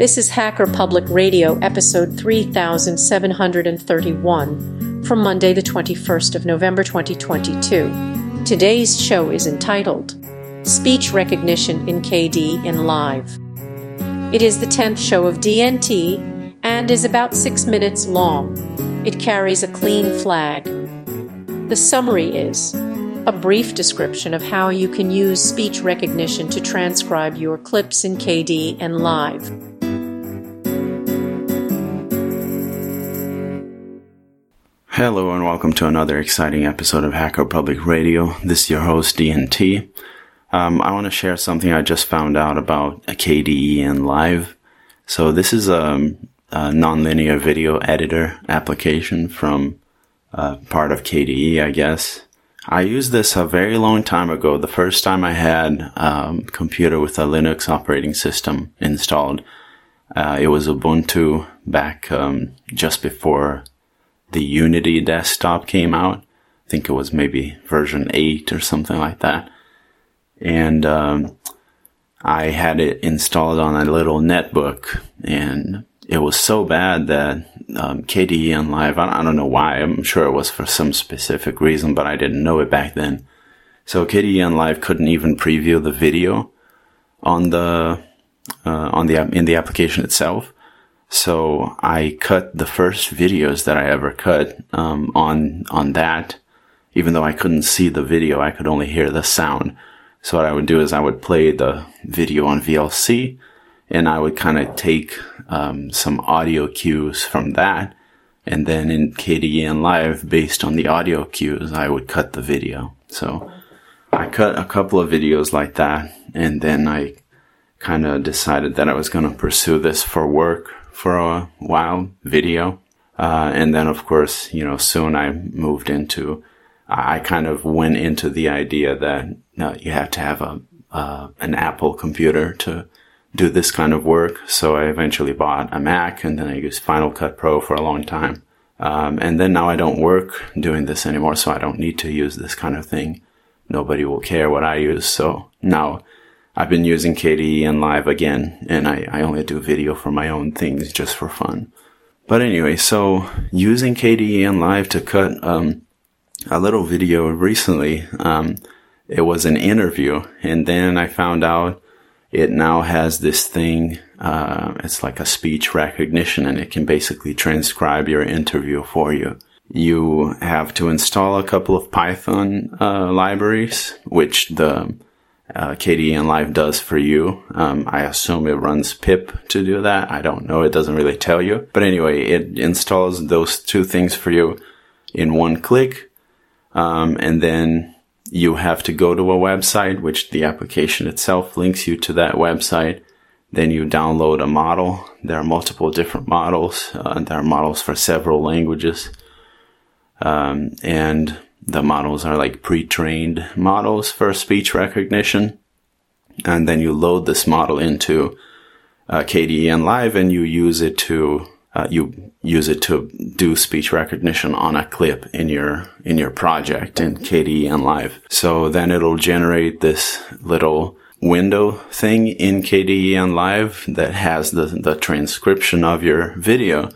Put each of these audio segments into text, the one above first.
This is Hacker Public Radio, episode 3731, from Monday, the 21st of November 2022. Today's show is entitled Speech Recognition in Kdenlive. It is the 10th show of DNT and is about six minutes long. It carries a clean flag. The summary is a brief description of how you can use speech recognition to transcribe your clips in Kdenlive. Hello and welcome to another exciting episode of Hacker Public Radio. This is your host DNT. Um, I want to share something I just found out about Kdenlive. So this is a, a nonlinear video editor application from uh, part of KDE, I guess. I used this a very long time ago. The first time I had a um, computer with a Linux operating system installed, uh, it was Ubuntu back um, just before the Unity desktop came out. I think it was maybe version 8 or something like that. And um, I had it installed on a little netbook, and it was so bad that um, Kdenlive. I, don't know why. I'm sure it was for some specific reason, but I didn't know it back then. So Kdenlive couldn't even preview the video on the uh, on the in the application itself. So I cut the first videos that I ever cut um, on on that. Even though I couldn't see the video, I could only hear the sound. So what I would do is I would play the video on VLC and I would kind of take um, some audio cues from that, and then in Kdenlive, based on the audio cues, I would cut the video. So I cut a couple of videos like that, and then I kind of decided that I was going to pursue this for work for a while, video. Uh, and then, of course, you know, soon I moved into, I kind of went into the idea that uh, you have to have a, uh, an Apple computer to do this kind of work. So I eventually bought a Mac and then I used Final Cut Pro for a long time. Um, and then now I don't work doing this anymore, so I don't need to use this kind of thing. Nobody will care what I use. So now I've been using Kdenlive again, and I, I only do video for my own things just for fun. But anyway, so using Kdenlive to cut um, a little video recently, um, it was an interview, and then I found out it now has this thing. Uh, it's like a speech recognition and it can basically transcribe your interview for you. You have to install a couple of Python uh, libraries, which the uh, Kdenlive does for you. Um, I assume it runs pip to do that. I don't know. It doesn't really tell you. But anyway, it installs those two things for you in one click. Um, and then you have to go to a website, which the application itself links you to that website. Then you download a model. There are multiple different models. Uh, there are models for several languages. Um, and the models are like pre-trained models for speech recognition. And then you load this model into uh, Kdenlive and you use it to uh, you use it to do speech recognition on a clip in your in your project in Kdenlive. So then it'll generate this little window thing in Kdenlive that has the the transcription of your video,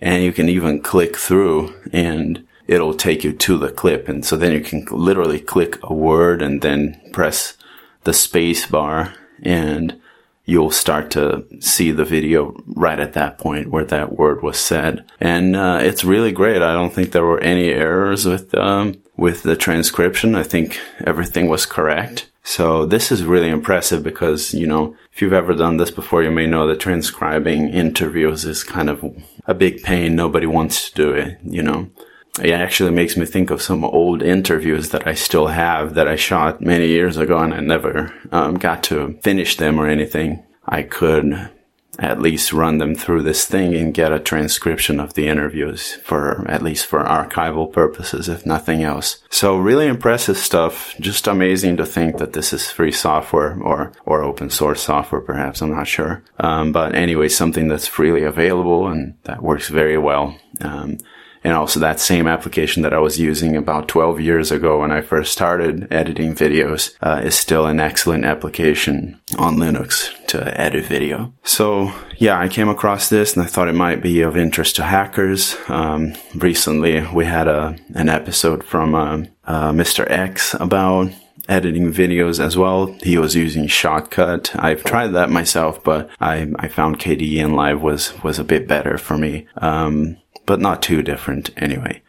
and you can even click through and it'll take you to the clip, and so then you can literally click a word and then press the space bar and you'll start to see the video right at that point where that word was said. And uh, it's really great. I don't think there were any errors with um, with the transcription. I think everything was correct. So this is really impressive because, you know, if you've ever done this before, you may know that transcribing interviews is kind of a big pain. Nobody wants to do it, you know it actually makes me think of some old interviews that I still have that I shot many years ago and I never um, got to finish them or anything. I could at least run them through this thing and get a transcription of the interviews for at least for archival purposes, if nothing else. So really impressive stuff. Just amazing to think that this is free software or, or open source software, perhaps. I'm not sure. Um, but anyway, something that's freely available and that works very well. Um, and also that same application that I was using about 12 years ago when I first started editing videos uh, is still an excellent application on Linux to edit video. So yeah, I came across this and I thought it might be of interest to hackers. Um, recently we had a, an episode from, uh, uh, Mr. X about editing videos as well. He was using Shotcut. I've tried that myself, but I, I found Kdenlive was, was a bit better for me. Um, but not too different anyway.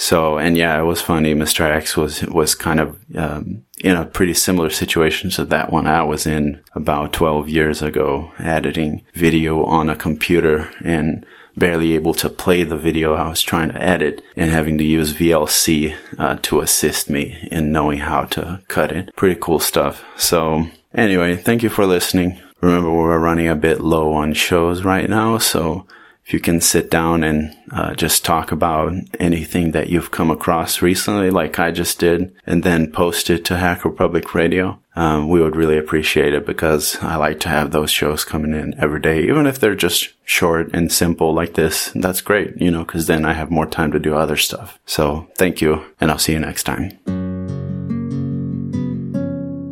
So, and yeah, it was funny. Mr. X was, was kind of, um, in a pretty similar situation to that one I was in about 12 years ago, editing video on a computer and barely able to play the video I was trying to edit and having to use VLC uh, to assist me in knowing how to cut it. Pretty cool stuff. So anyway, thank you for listening. Remember, we're running a bit low on shows right now, so if you can sit down and uh, just talk about anything that you've come across recently, like I just did, and then post it to Hacker Public Radio, um, we would really appreciate it because I like to have those shows coming in every day, even if they're just short and simple like this. That's great, you know, because then I have more time to do other stuff. So thank you, and I'll see you next time.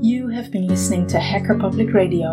You have been listening to Hacker Public Radio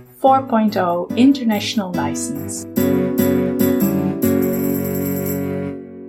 4.0 International License.